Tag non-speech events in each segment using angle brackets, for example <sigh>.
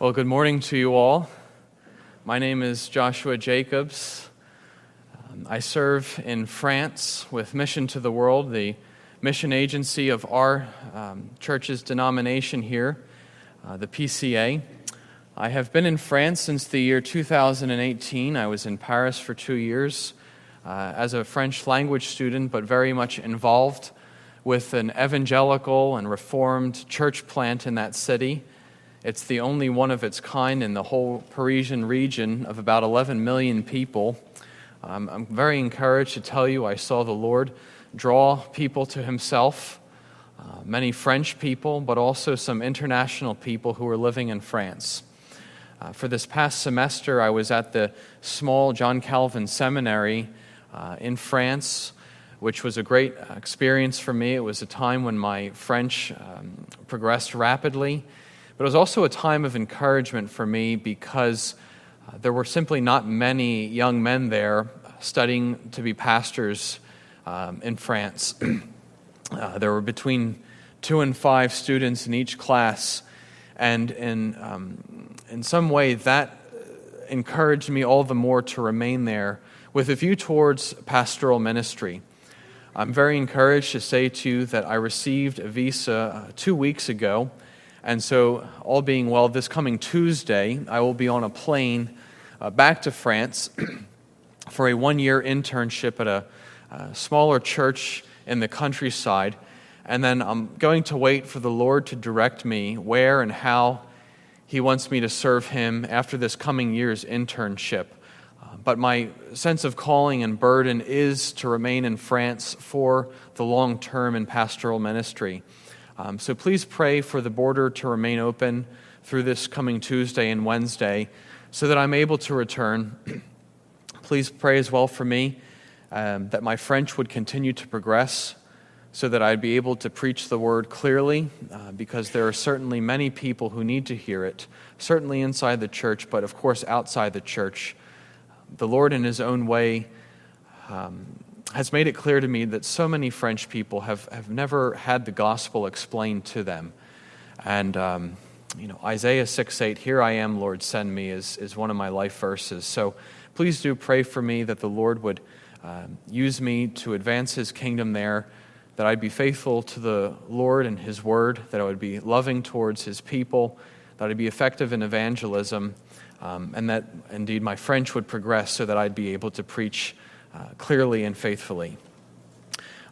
Well, good morning to you all. My name is Joshua Jacobs. Um, I serve in France with Mission to the World, the mission agency of our um, church's denomination here, uh, the PCA. I have been in France since the year 2018. I was in Paris for two years uh, as a French language student, but very much involved with an evangelical and reformed church plant in that city. It's the only one of its kind in the whole Parisian region of about 11 million people. Um, I'm very encouraged to tell you I saw the Lord draw people to Himself, uh, many French people, but also some international people who were living in France. Uh, for this past semester, I was at the small John Calvin Seminary uh, in France, which was a great experience for me. It was a time when my French um, progressed rapidly. But it was also a time of encouragement for me because uh, there were simply not many young men there studying to be pastors um, in France. <clears throat> uh, there were between two and five students in each class, and in, um, in some way that encouraged me all the more to remain there with a view towards pastoral ministry. I'm very encouraged to say to you that I received a visa uh, two weeks ago and so, all being well, this coming Tuesday, I will be on a plane uh, back to France <clears throat> for a one year internship at a, a, smaller church in the countryside. And then I'm going to wait for the Lord to direct me where and how He wants me to serve Him after this coming year's internship. Uh, but my sense of calling and burden is to remain in France for the long term in pastoral ministry. Um, so please pray for the border to remain open through this coming Tuesday and Wednesday so that I'm able to return. <clears throat> please pray as well for me um, that my French would continue to progress so that I'd be able to preach the word clearly uh, because there are certainly many people who need to hear it, certainly inside the church, but of course outside the church. The Lord, in His own way, um, has made it clear to me that so many French people have, have never had the gospel explained to them. And, um, you know, Isaiah 6 8, Here I am, Lord, send me, is, is one of my life verses. So please do pray for me that the Lord would uh, use me to advance his kingdom there, that I'd be faithful to the Lord and his word, that I would be loving towards his people, that I'd be effective in evangelism, um, and that indeed my French would progress so that I'd be able to preach uh, clearly and faithfully.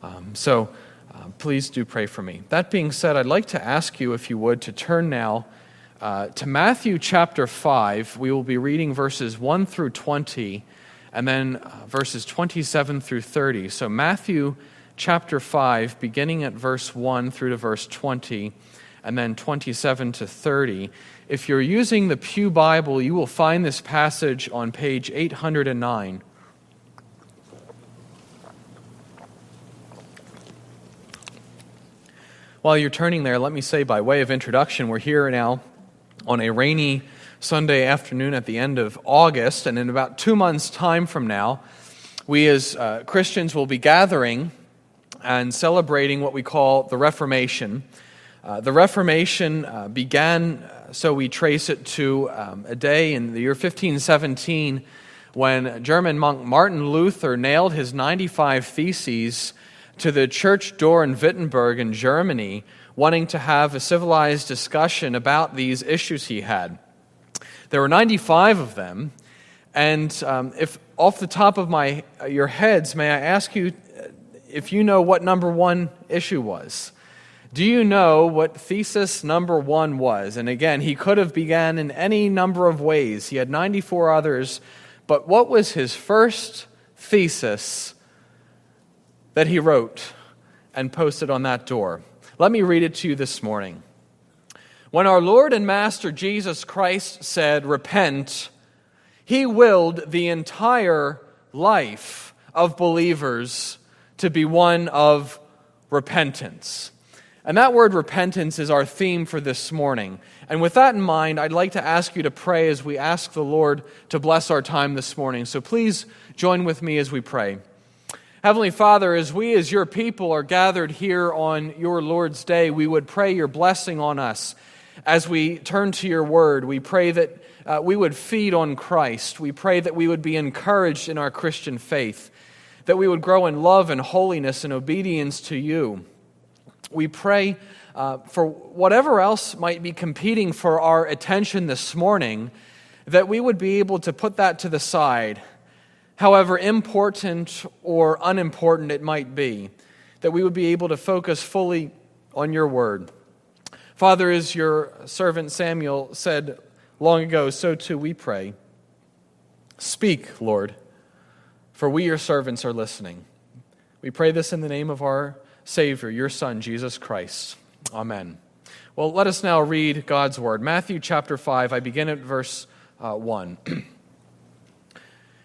Um, so uh, please do pray for me. That being said, I'd like to ask you, if you would, to turn now uh, to Matthew chapter 5. We will be reading verses 1 through 20 and then uh, verses 27 through 30. So, Matthew chapter 5, beginning at verse 1 through to verse 20, and then 27 to 30. If you're using the Pew Bible, you will find this passage on page 809. While you're turning there, let me say by way of introduction, we're here now on a rainy Sunday afternoon at the end of August, and in about two months' time from now, we as uh, Christians will be gathering and celebrating what we call the Reformation. Uh, the Reformation uh, began, uh, so we trace it to um, a day in the year 1517 when German monk Martin Luther nailed his 95 Theses to the church door in Wittenberg in Germany, wanting to have a civilized discussion about these issues he had. There were 95 of them, and um, if off the top of my, your heads, may I ask you if you know what number one issue was? Do you know what thesis number one was? And again, he could have began in any number of ways. He had 94 others, but what was his first thesis that he wrote and posted on that door. Let me read it to you this morning. When our Lord and Master Jesus Christ said, Repent, he willed the entire life of believers to be one of repentance. And that word repentance is our theme for this morning. And with that in mind, I'd like to ask you to pray as we ask the Lord to bless our time this morning. So please join with me as we pray. Heavenly Father, as we as your people are gathered here on your Lord's day, we would pray your blessing on us. as we turn to your word. We pray that uh, we would feed on Christ. We pray that we would be encouraged in our Christian faith, that we would grow in love and holiness and obedience to you. We pray uh, for whatever else might be competing for our attention this morning, that we would be able to put that to the side, however important or unimportant it might be, that we would be able to focus fully on your word. Father, as your servant Samuel said long ago, so too we pray. Speak, Lord, for we, your servants, are listening. We pray this in the name of our Savior, your Son, Jesus Christ. Amen. Well, let us now read God's word. Matthew chapter 5, I begin at verse uh, 1. <clears throat>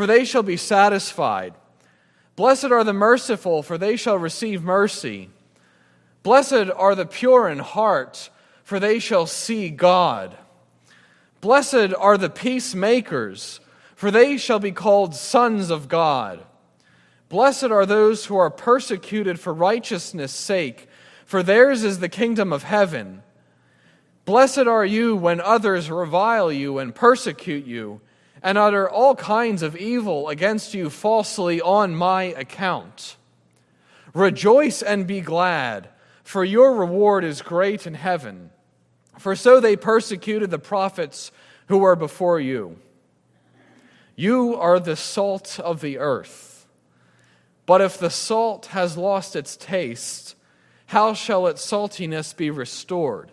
for they shall be satisfied. Blessed are the merciful, for they shall receive mercy. Blessed are the pure in heart, for they shall see God. Blessed are the peacemakers, for they shall be called sons of God. Blessed are those who are persecuted for righteousness' sake, for theirs is the kingdom of heaven. Blessed are you when others revile you and persecute you, and utter all kinds of evil against you falsely on my account. Rejoice and be glad for your reward is great in heaven. For so they persecuted the prophets who were before you. You are the salt of the earth. But if the salt has lost its taste, how shall its saltiness be restored?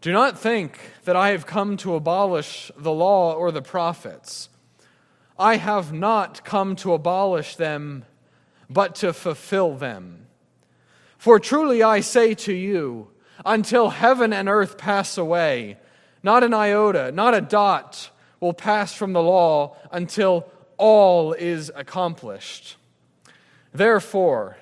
Do not think that I have come to abolish the law or the prophets. I have not come to abolish them, but to fulfill them. For truly I say to you, until heaven and earth pass away, not an iota, not a dot will pass from the law until all is accomplished. Therefore,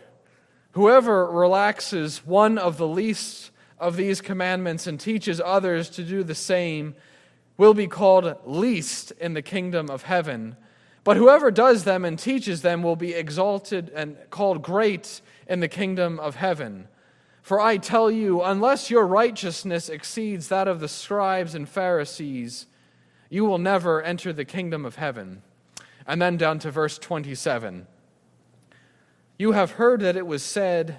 whoever relaxes one of the least of these commandments and teaches others to do the same will be called least in the kingdom of heaven. But whoever does them and teaches them will be exalted and called great in the kingdom of heaven. For I tell you, unless your righteousness exceeds that of the scribes and Pharisees, you will never enter the kingdom of heaven. And then down to verse 27. You have heard that it was said,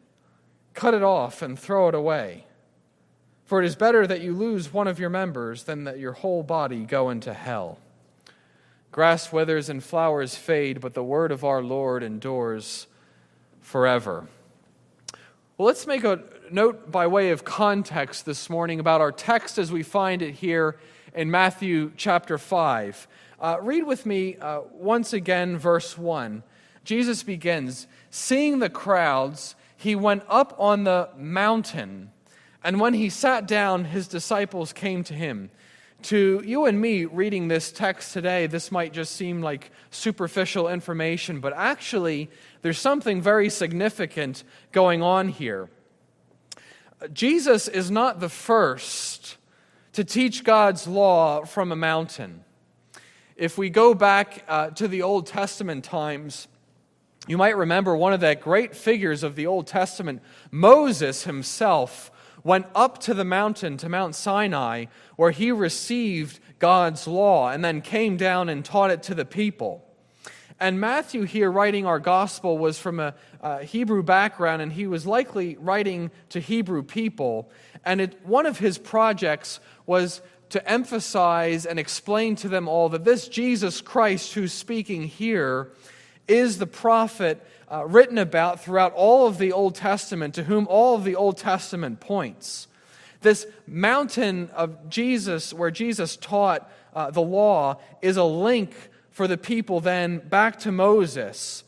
cut it off and throw it away. For it is better that you lose one of your members than that your whole body go into hell. Grass withers and flowers fade, but the word of our Lord endures forever. Well, let's make a note by way of context this morning about our text as we find it here in Matthew chapter 5. Uh, read with me uh, once again, verse 1. Jesus begins Seeing the crowds, he went up on the mountain, and when he sat down, his disciples came to him. To you and me reading this text today, this might just seem like superficial information, but actually, there's something very significant going on here. Jesus is not the first to teach God's law from a mountain. If we go back uh, to the Old Testament times, you might remember one of the great figures of the Old Testament, Moses himself, went up to the mountain, to Mount Sinai, where he received God's law and then came down and taught it to the people. And Matthew, here writing our gospel, was from a, a Hebrew background, and he was likely writing to Hebrew people. And it, one of his projects was to emphasize and explain to them all that this Jesus Christ who's speaking here is the prophet uh, written about throughout all of the Old Testament, to whom all of the Old Testament points. This mountain of Jesus, where Jesus taught uh, the law, is a link for the people then back to Moses.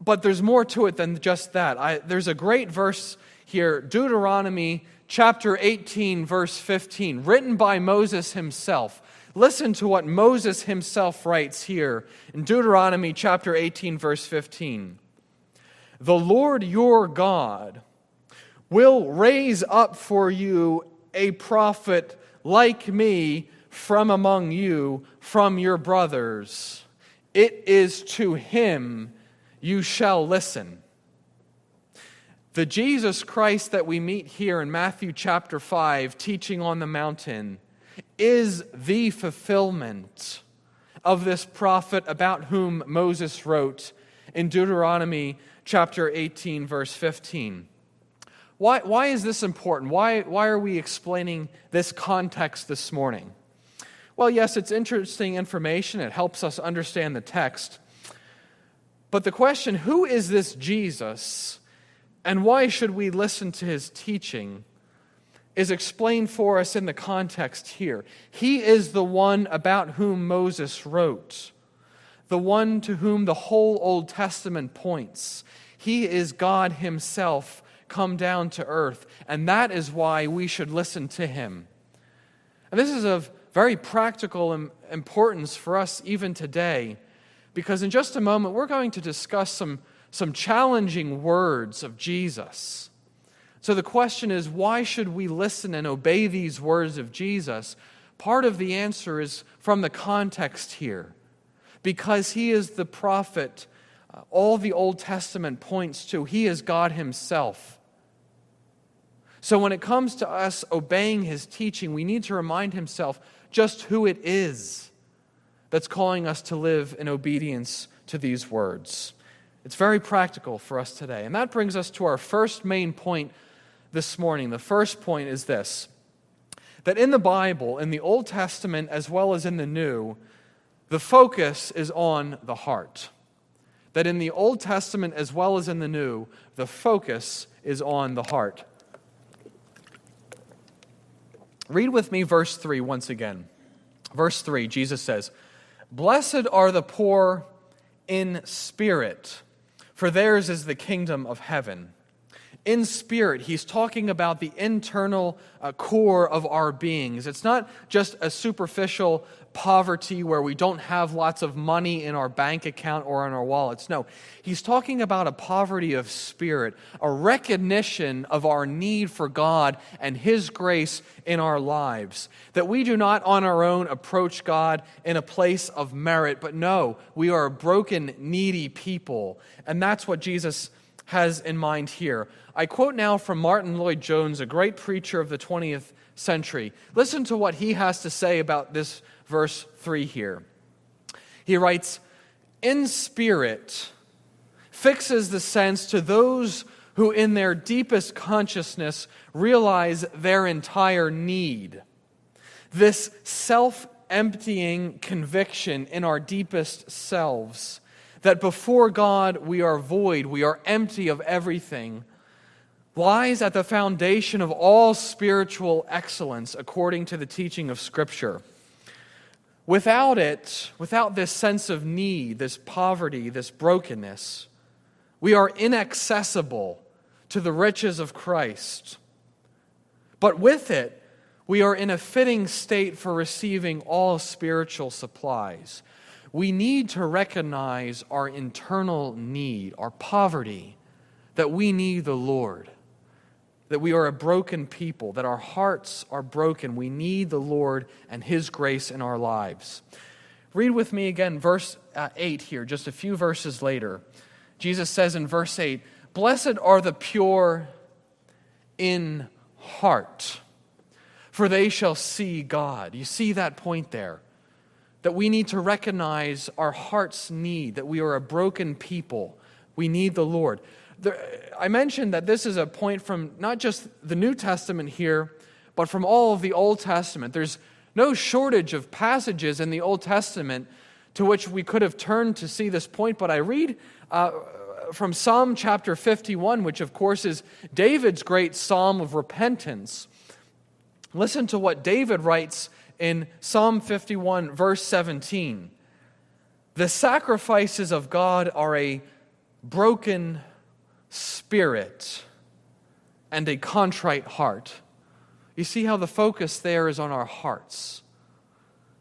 But there's more to it than just that. I, there's a great verse here, Deuteronomy chapter 18, verse 15, written by Moses himself. Listen to what Moses himself writes here in Deuteronomy chapter 18, verse 15. The Lord your God will raise up for you a prophet like me from among you, from your brothers. It is to him you shall listen. The Jesus Christ that we meet here in Matthew chapter 5, teaching on the mountain, is the fulfillment of this prophet about whom Moses wrote in Deuteronomy chapter 18, verse 15. Why, why is this important? Why, why are we explaining this context this morning? Well, yes, it's interesting information. It helps us understand the text. But the question who is this Jesus and why should we listen to his teaching is explained for us in the context here. He is the one about whom Moses wrote, the one to whom the whole Old Testament points. He is God Himself come down to earth, and that is why we should listen to Him. And this is of very practical importance for us even today, because in just a moment we're going to discuss some, some challenging words of Jesus so the question is why should we listen and obey these words of Jesus? Part of the answer is from the context here. Because he is the prophet uh, all the Old Testament points to, he is God himself. So when it comes to us obeying his teaching, we need to remind himself just who it is that's calling us to live in obedience to these words. It's very practical for us today. And that brings us to our first main point this morning. The first point is this that in the Bible, in the Old Testament as well as in the New, the focus is on the heart. That in the Old Testament as well as in the New, the focus is on the heart. Read with me verse 3 once again. Verse 3, Jesus says, Blessed are the poor in spirit, for theirs is the kingdom of heaven in spirit, he's talking about the internal uh, core of our beings. It's not just a superficial poverty where we don't have lots of money in our bank account or in our wallets. No, he's talking about a poverty of spirit, a recognition of our need for God and his grace in our lives. That we do not on our own approach God in a place of merit, but no, we are a broken, needy people. And that's what Jesus has in mind here. I quote now from Martyn Lloyd-Jones, a great preacher of the 20th century. Listen to what he has to say about this verse 3 here. He writes, In spirit fixes the sense to those who, in their deepest consciousness, realize their entire need. This self emptying conviction in our deepest selves that before God we are void, we are empty of everything, lies at the foundation of all spiritual excellence according to the teaching of Scripture. Without it, without this sense of need, this poverty, this brokenness, we are inaccessible to the riches of Christ. But with it, we are in a fitting state for receiving all spiritual supplies we need to recognize our internal need, our poverty, that we need the Lord. that we are a broken people, that our hearts are broken. We need the Lord and His grace in our lives. Read with me again, verse uh, 8 here, just a few verses later. Jesus says in verse 8, Blessed are the pure in heart, for they shall see God. You see that point there? That we need to recognize our heart's need, that we are a broken people. We need the Lord. I mentioned that this is a point from not just the New Testament here, but from all of the Old Testament. There's no shortage of passages in the Old Testament to which we could have turned to see this point, but I read uh, from Psalm chapter 51, which of course is David's great psalm of repentance. Listen to what David writes in Psalm 51, verse 17. The sacrifices of God are a broken spirit and a contrite heart. You see how the focus there is on our hearts.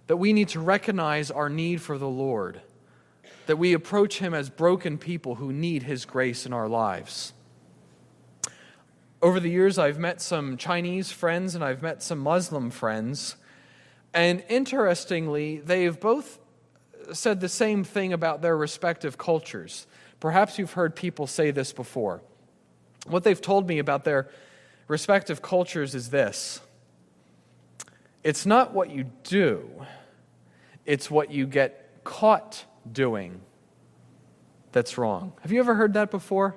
That we need to recognize our need for the Lord. That we approach Him as broken people who need His grace in our lives. Over the years, I've met some Chinese friends and I've met some Muslim friends. And interestingly, they've both said the same thing about their respective cultures. Perhaps you've heard people say this before. What they've told me about their respective cultures is this it's not what you do, it's what you get caught doing that's wrong. Have you ever heard that before?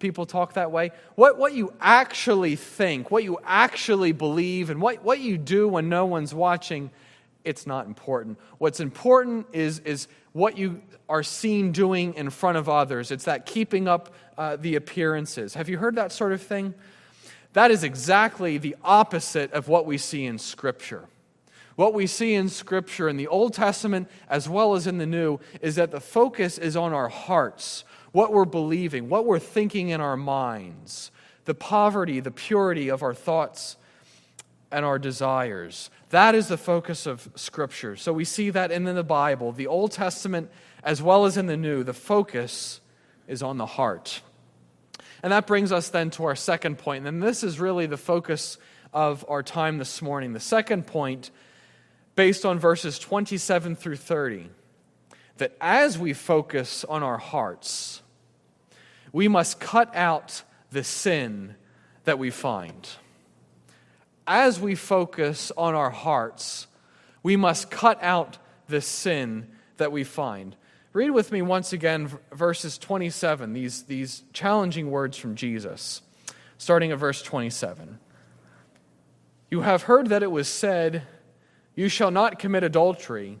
People talk that way. What, what you actually think, what you actually believe, and what, what you do when no one's watching, it's not important. What's important is, is what you are seen doing in front of others. It's that keeping up uh, the appearances. Have you heard that sort of thing? That is exactly the opposite of what we see in Scripture. What we see in Scripture in the Old Testament as well as in the New is that the focus is on our hearts, what we're believing, what we're thinking in our minds, the poverty, the purity of our thoughts and our desires. That is the focus of Scripture. So we see that in the Bible, the Old Testament as well as in the New, the focus is on the heart. And that brings us then to our second point, and this is really the focus of our time this morning. The second point, based on verses 27 through 30, that as we focus on our hearts, we must cut out the sin that we find as we focus on our hearts, we must cut out the sin that we find. Read with me once again verses 27, these, these challenging words from Jesus, starting at verse 27. You have heard that it was said, You shall not commit adultery.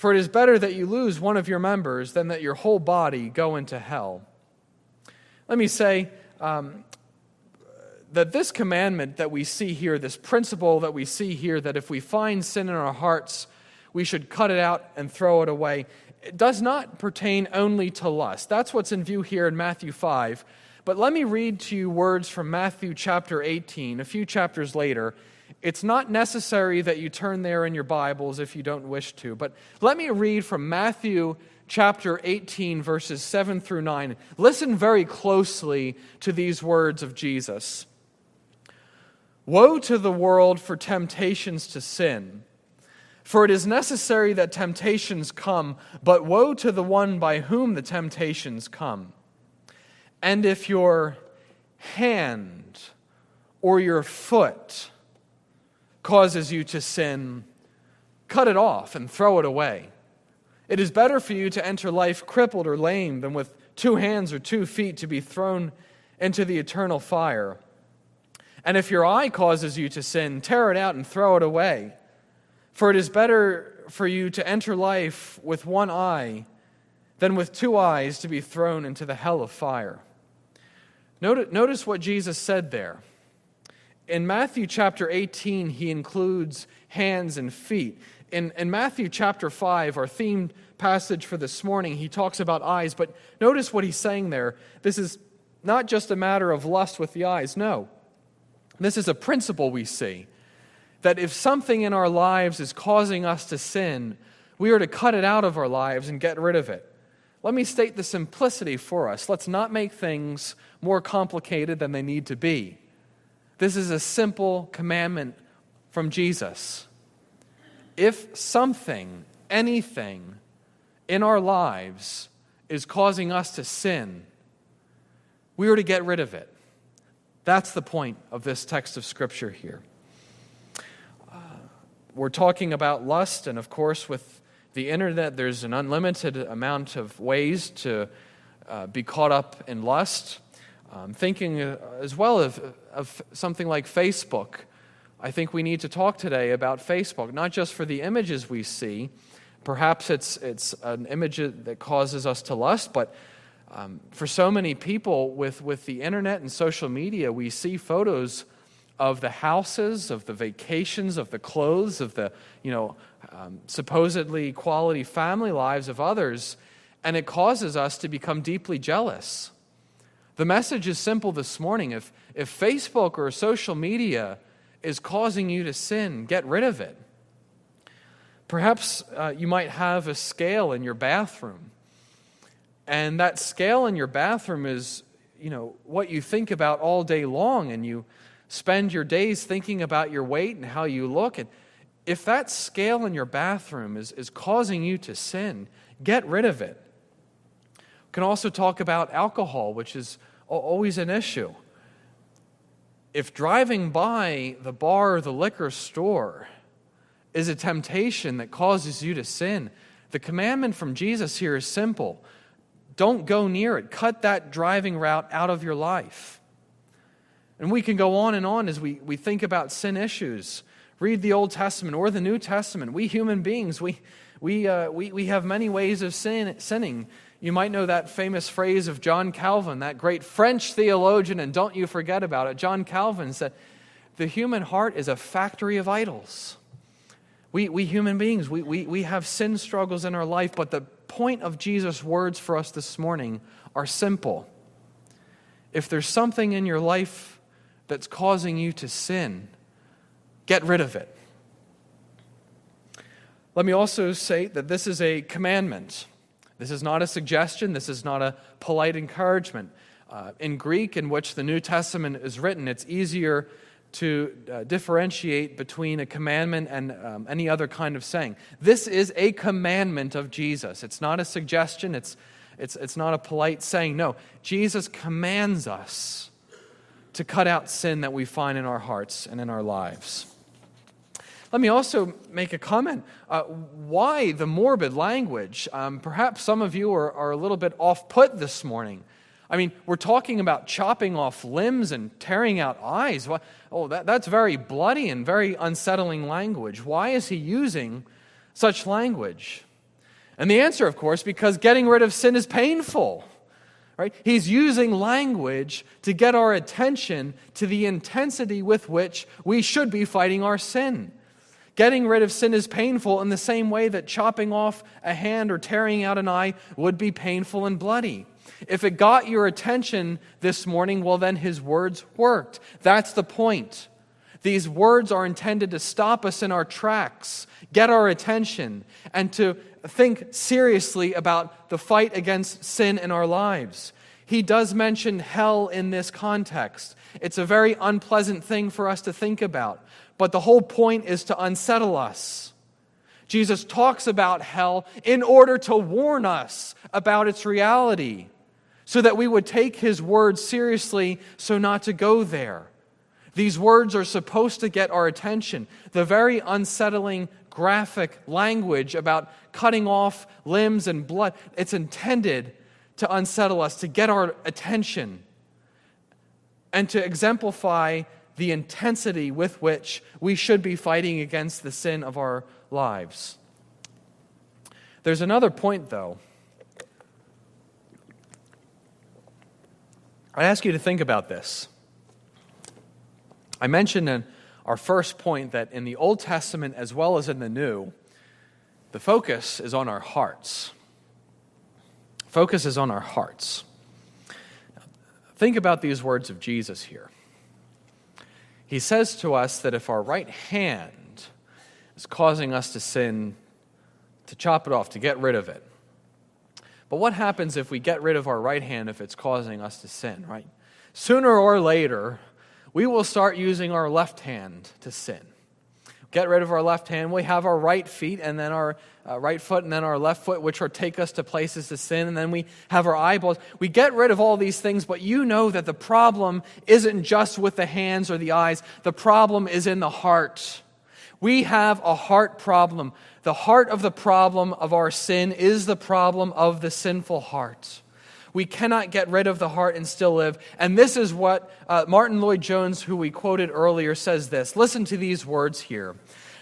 For it is better that you lose one of your members than that your whole body go into hell. Let me say, um, that this commandment that we see here, this principle that we see here, that if we find sin in our hearts, we should cut it out and throw it away, it does not pertain only to lust. That's what's in view here in Matthew 5. But let me read to you words from Matthew chapter 18, a few chapters later. It's not necessary that you turn there in your Bibles if you don't wish to, but let me read from Matthew chapter 18, verses 7 through 9. Listen very closely to these words of Jesus. Woe to the world for temptations to sin. For it is necessary that temptations come, but woe to the one by whom the temptations come. And if your hand or your foot causes you to sin, cut it off and throw it away. It is better for you to enter life crippled or lame than with two hands or two feet to be thrown into the eternal fire. And if your eye causes you to sin, tear it out and throw it away. For it is better for you to enter life with one eye than with two eyes to be thrown into the hell of fire. Notice what Jesus said there. In Matthew chapter 18, he includes hands and feet. In, in Matthew chapter 5, our themed passage for this morning, he talks about eyes, but notice what he's saying there. This is not just a matter of lust with the eyes, no. This is a principle we see that if something in our lives is causing us to sin, we are to cut it out of our lives and get rid of it. Let me state the simplicity for us. Let's not make things more complicated than they need to be. This is a simple commandment from Jesus. If something, anything in our lives is causing us to sin, we are to get rid of it. That's the point of this text of Scripture here. Uh, we're talking about lust, and of course, with the internet, there's an unlimited amount of ways to uh, be caught up in lust. Um, thinking uh, as well of, of something like Facebook. I think we need to talk today about Facebook, not just for the images we see. Perhaps it's, it's an image that causes us to lust, but um, for so many people with, with the internet and social media, we see photos of the houses, of the vacations, of the clothes, of the you know, um, supposedly quality family lives of others, and it causes us to become deeply jealous. The message is simple this morning. If, if Facebook or social media is causing you to sin, get rid of it. Perhaps uh, you might have a scale in your bathroom. And that scale in your bathroom is, you know, what you think about all day long. And you spend your days thinking about your weight and how you look. And if that scale in your bathroom is, is causing you to sin, get rid of it. Can also talk about alcohol, which is always an issue. If driving by the bar or the liquor store is a temptation that causes you to sin, the commandment from Jesus here is simple don't go near it. Cut that driving route out of your life. And we can go on and on as we, we think about sin issues. Read the Old Testament or the New Testament. We human beings, we, we, uh, we, we have many ways of sin, sinning. You might know that famous phrase of John Calvin, that great French theologian, and don't you forget about it. John Calvin said, The human heart is a factory of idols. We, we human beings, we, we, we have sin struggles in our life, but the point of Jesus' words for us this morning are simple. If there's something in your life that's causing you to sin, get rid of it. Let me also say that this is a commandment. This is not a suggestion, this is not a polite encouragement. Uh, in Greek, in which the New Testament is written, it's easier to uh, differentiate between a commandment and um, any other kind of saying. This is a commandment of Jesus. It's not a suggestion, it's, it's, it's not a polite saying. No, Jesus commands us to cut out sin that we find in our hearts and in our lives. Let me also make a comment. Uh, why the morbid language? Um, perhaps some of you are, are a little bit off put this morning. I mean, we're talking about chopping off limbs and tearing out eyes. Oh, that, that's very bloody and very unsettling language. Why is he using such language? And the answer, of course, because getting rid of sin is painful. Right? He's using language to get our attention to the intensity with which we should be fighting our sin. Getting rid of sin is painful in the same way that chopping off a hand or tearing out an eye would be painful and bloody. If it got your attention this morning, well, then his words worked. That's the point. These words are intended to stop us in our tracks, get our attention, and to think seriously about the fight against sin in our lives. He does mention hell in this context. It's a very unpleasant thing for us to think about. But the whole point is to unsettle us. Jesus talks about hell in order to warn us about its reality so that we would take his words seriously so not to go there. These words are supposed to get our attention. The very unsettling graphic language about cutting off limbs and blood, it's intended to unsettle us, to get our attention, and to exemplify the intensity with which we should be fighting against the sin of our lives. There's another point, though. I ask you to think about this. I mentioned in our first point that in the Old Testament as well as in the New, the focus is on our hearts. Focus is on our hearts. Think about these words of Jesus here. He says to us that if our right hand is causing us to sin, to chop it off, to get rid of it. But what happens if we get rid of our right hand if it's causing us to sin, right? Sooner or later, we will start using our left hand to sin. Get rid of our left hand. We have our right feet and then our uh, right foot and then our left foot, which are take us to places to sin. And then we have our eyeballs. We get rid of all these things, but you know that the problem isn't just with the hands or the eyes. The problem is in the heart. We have a heart problem. The heart of the problem of our sin is the problem of the sinful heart. We cannot get rid of the heart and still live. And this is what uh, Martyn Lloyd-Jones, who we quoted earlier, says this. Listen to these words here.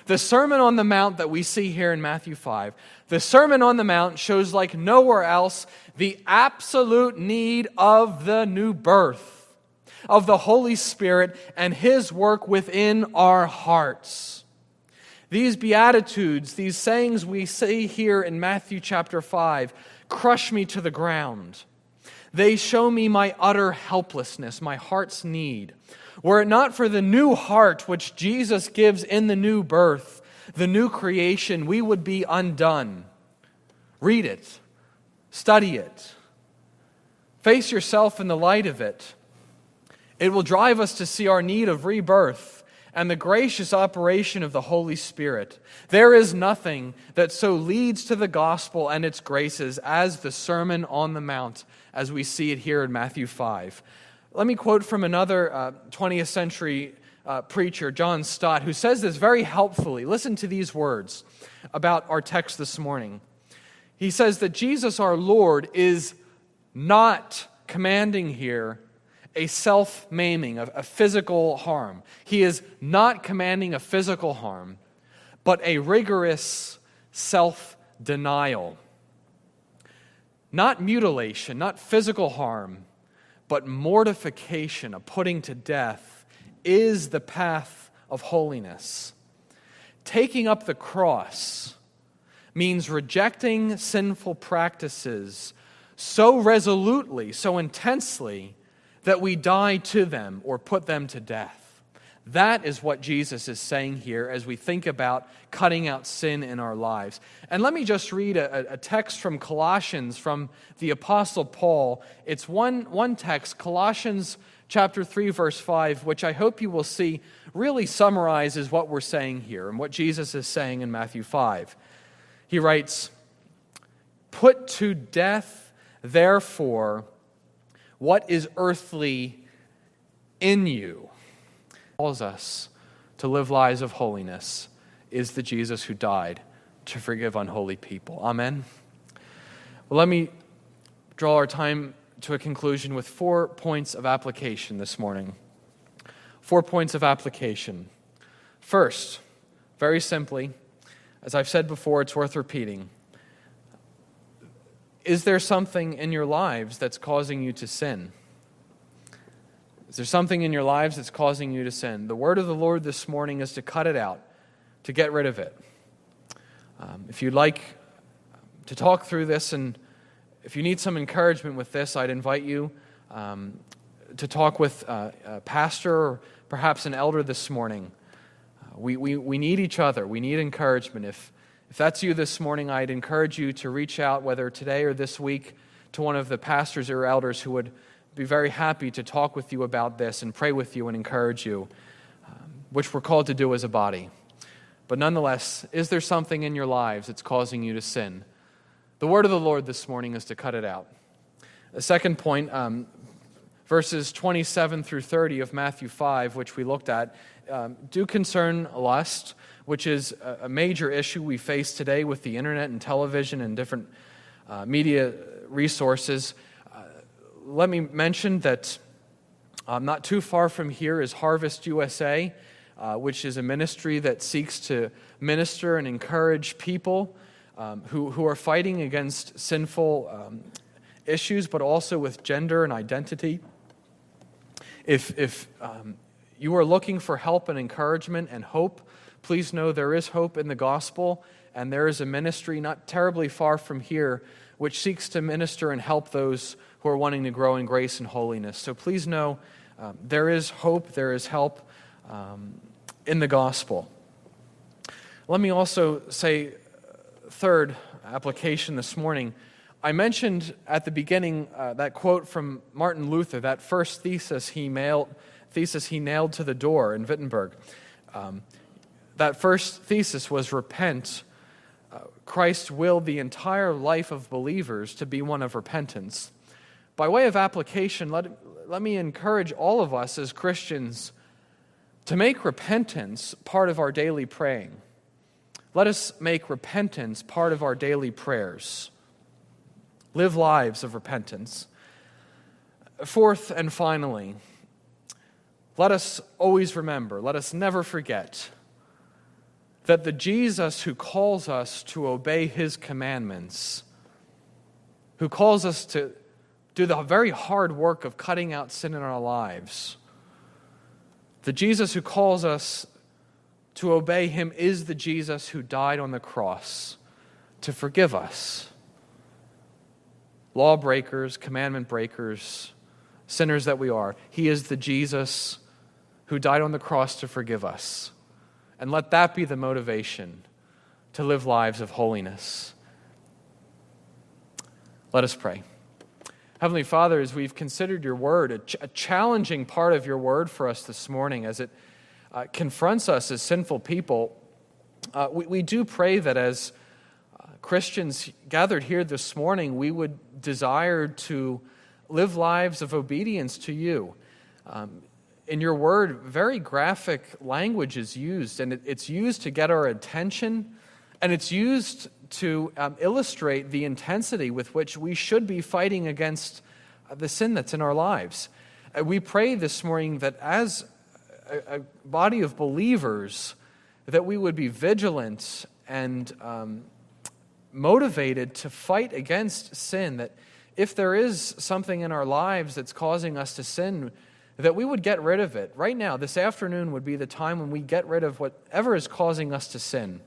The Sermon on the Mount that we see here in Matthew 5, the Sermon on the Mount shows like nowhere else the absolute need of the new birth, of the Holy Spirit and His work within our hearts. These Beatitudes, these sayings we see here in Matthew chapter 5, crush me to the ground. They show me my utter helplessness, my heart's need. Were it not for the new heart which Jesus gives in the new birth, the new creation, we would be undone. Read it, study it, face yourself in the light of it. It will drive us to see our need of rebirth and the gracious operation of the Holy Spirit. There is nothing that so leads to the gospel and its graces as the Sermon on the Mount as we see it here in Matthew 5. Let me quote from another uh, 20th century uh, preacher, John Stott, who says this very helpfully. Listen to these words about our text this morning. He says that Jesus our Lord is not commanding here a self maiming, a, a physical harm. He is not commanding a physical harm, but a rigorous self denial. Not mutilation, not physical harm, but mortification, a putting to death, is the path of holiness. Taking up the cross means rejecting sinful practices so resolutely, so intensely, that we die to them or put them to death. That is what Jesus is saying here as we think about cutting out sin in our lives. And let me just read a, a, text from Colossians from the Apostle Paul. It's one, one text, Colossians chapter 3, verse 5, which I hope you will see really summarizes what we're saying here and what Jesus is saying in Matthew 5. He writes, Put to death, therefore, what is earthly in you calls us to live lives of holiness is the Jesus who died to forgive unholy people. Amen. Well, let me draw our time to a conclusion with four points of application this morning. Four points of application. First, very simply, as I've said before, it's worth repeating. Is there something in your lives that's causing you to sin? Is there something in your lives that's causing you to sin? The word of the Lord this morning is to cut it out, to get rid of it. Um, if you'd like to talk through this and if you need some encouragement with this, I'd invite you um, to talk with uh, a pastor or perhaps an elder this morning. Uh, we, we, we need each other, we need encouragement. If, if that's you this morning, I'd encourage you to reach out, whether today or this week, to one of the pastors or elders who would be very happy to talk with you about this and pray with you and encourage you, um, which we're called to do as a body. But nonetheless, is there something in your lives that's causing you to sin? The word of the Lord this morning is to cut it out. The second point, um, verses 27 through 30 of Matthew 5, which we looked at, um, do concern lust, which is a, major issue we face today with the internet and television and different uh, media resources let me mention that um, not too far from here is Harvest USA, uh, which is a ministry that seeks to minister and encourage people um, who, who are fighting against sinful um, issues, but also with gender and identity. If, if um, you are looking for help and encouragement and hope, please know there is hope in the gospel, and there is a ministry not terribly far from here which seeks to minister and help those who are wanting to grow in grace and holiness. So please know um, there is hope, there is help um, in the gospel. Let me also say, uh, third application this morning. I mentioned at the beginning uh, that quote from Martin Luther, that first thesis he, mailed, thesis he nailed to the door in Wittenberg. Um, that first thesis was repent. Uh, Christ willed the entire life of believers to be one of repentance. By way of application, let, let me encourage all of us as Christians to make repentance part of our daily praying. Let us make repentance part of our daily prayers. Live lives of repentance. Fourth and finally, let us always remember, let us never forget that the Jesus who calls us to obey his commandments, who calls us to do the very hard work of cutting out sin in our lives, the Jesus who calls us to obey him is the Jesus who died on the cross to forgive us. Lawbreakers, commandment breakers, sinners that we are, he is the Jesus who died on the cross to forgive us. And let that be the motivation to live lives of holiness. Let us pray. Heavenly Father, as we've considered your word, a, ch- a challenging part of your word for us this morning, as it uh, confronts us as sinful people, uh, we, we do pray that as uh, Christians gathered here this morning, we would desire to live lives of obedience to you. Um, in your word, very graphic language is used, and it, it's used to get our attention, and it's used to um, illustrate the intensity with which we should be fighting against uh, the sin that's in our lives. Uh, we pray this morning that as a, a body of believers that we would be vigilant and um, motivated to fight against sin, that if there is something in our lives that's causing us to sin, that we would get rid of it. Right now, this afternoon would be the time when we get rid of whatever is causing us to sin.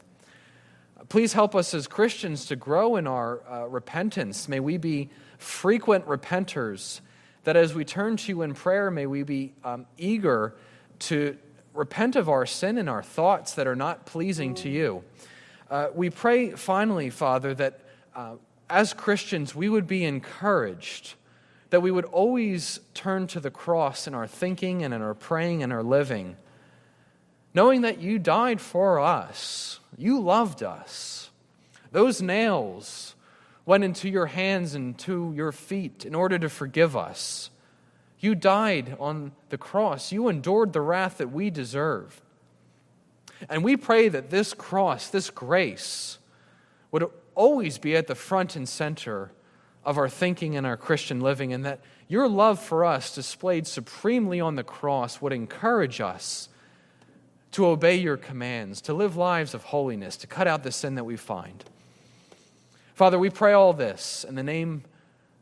Please help us as Christians to grow in our uh, repentance. May we be frequent repenters, that as we turn to you in prayer, may we be um, eager to repent of our sin and our thoughts that are not pleasing to you. Uh, we pray finally, Father, that uh, as Christians we would be encouraged, that we would always turn to the cross in our thinking and in our praying and our living, knowing that you died for us, you loved us. Those nails went into your hands and to your feet in order to forgive us. You died on the cross. You endured the wrath that we deserve. And we pray that this cross, this grace, would always be at the front and center of our thinking and our Christian living, and that your love for us, displayed supremely on the cross, would encourage us to obey your commands, to live lives of holiness, to cut out the sin that we find. Father, we pray all this in the name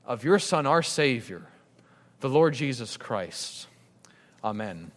of your Son, our Savior the Lord Jesus Christ. Amen.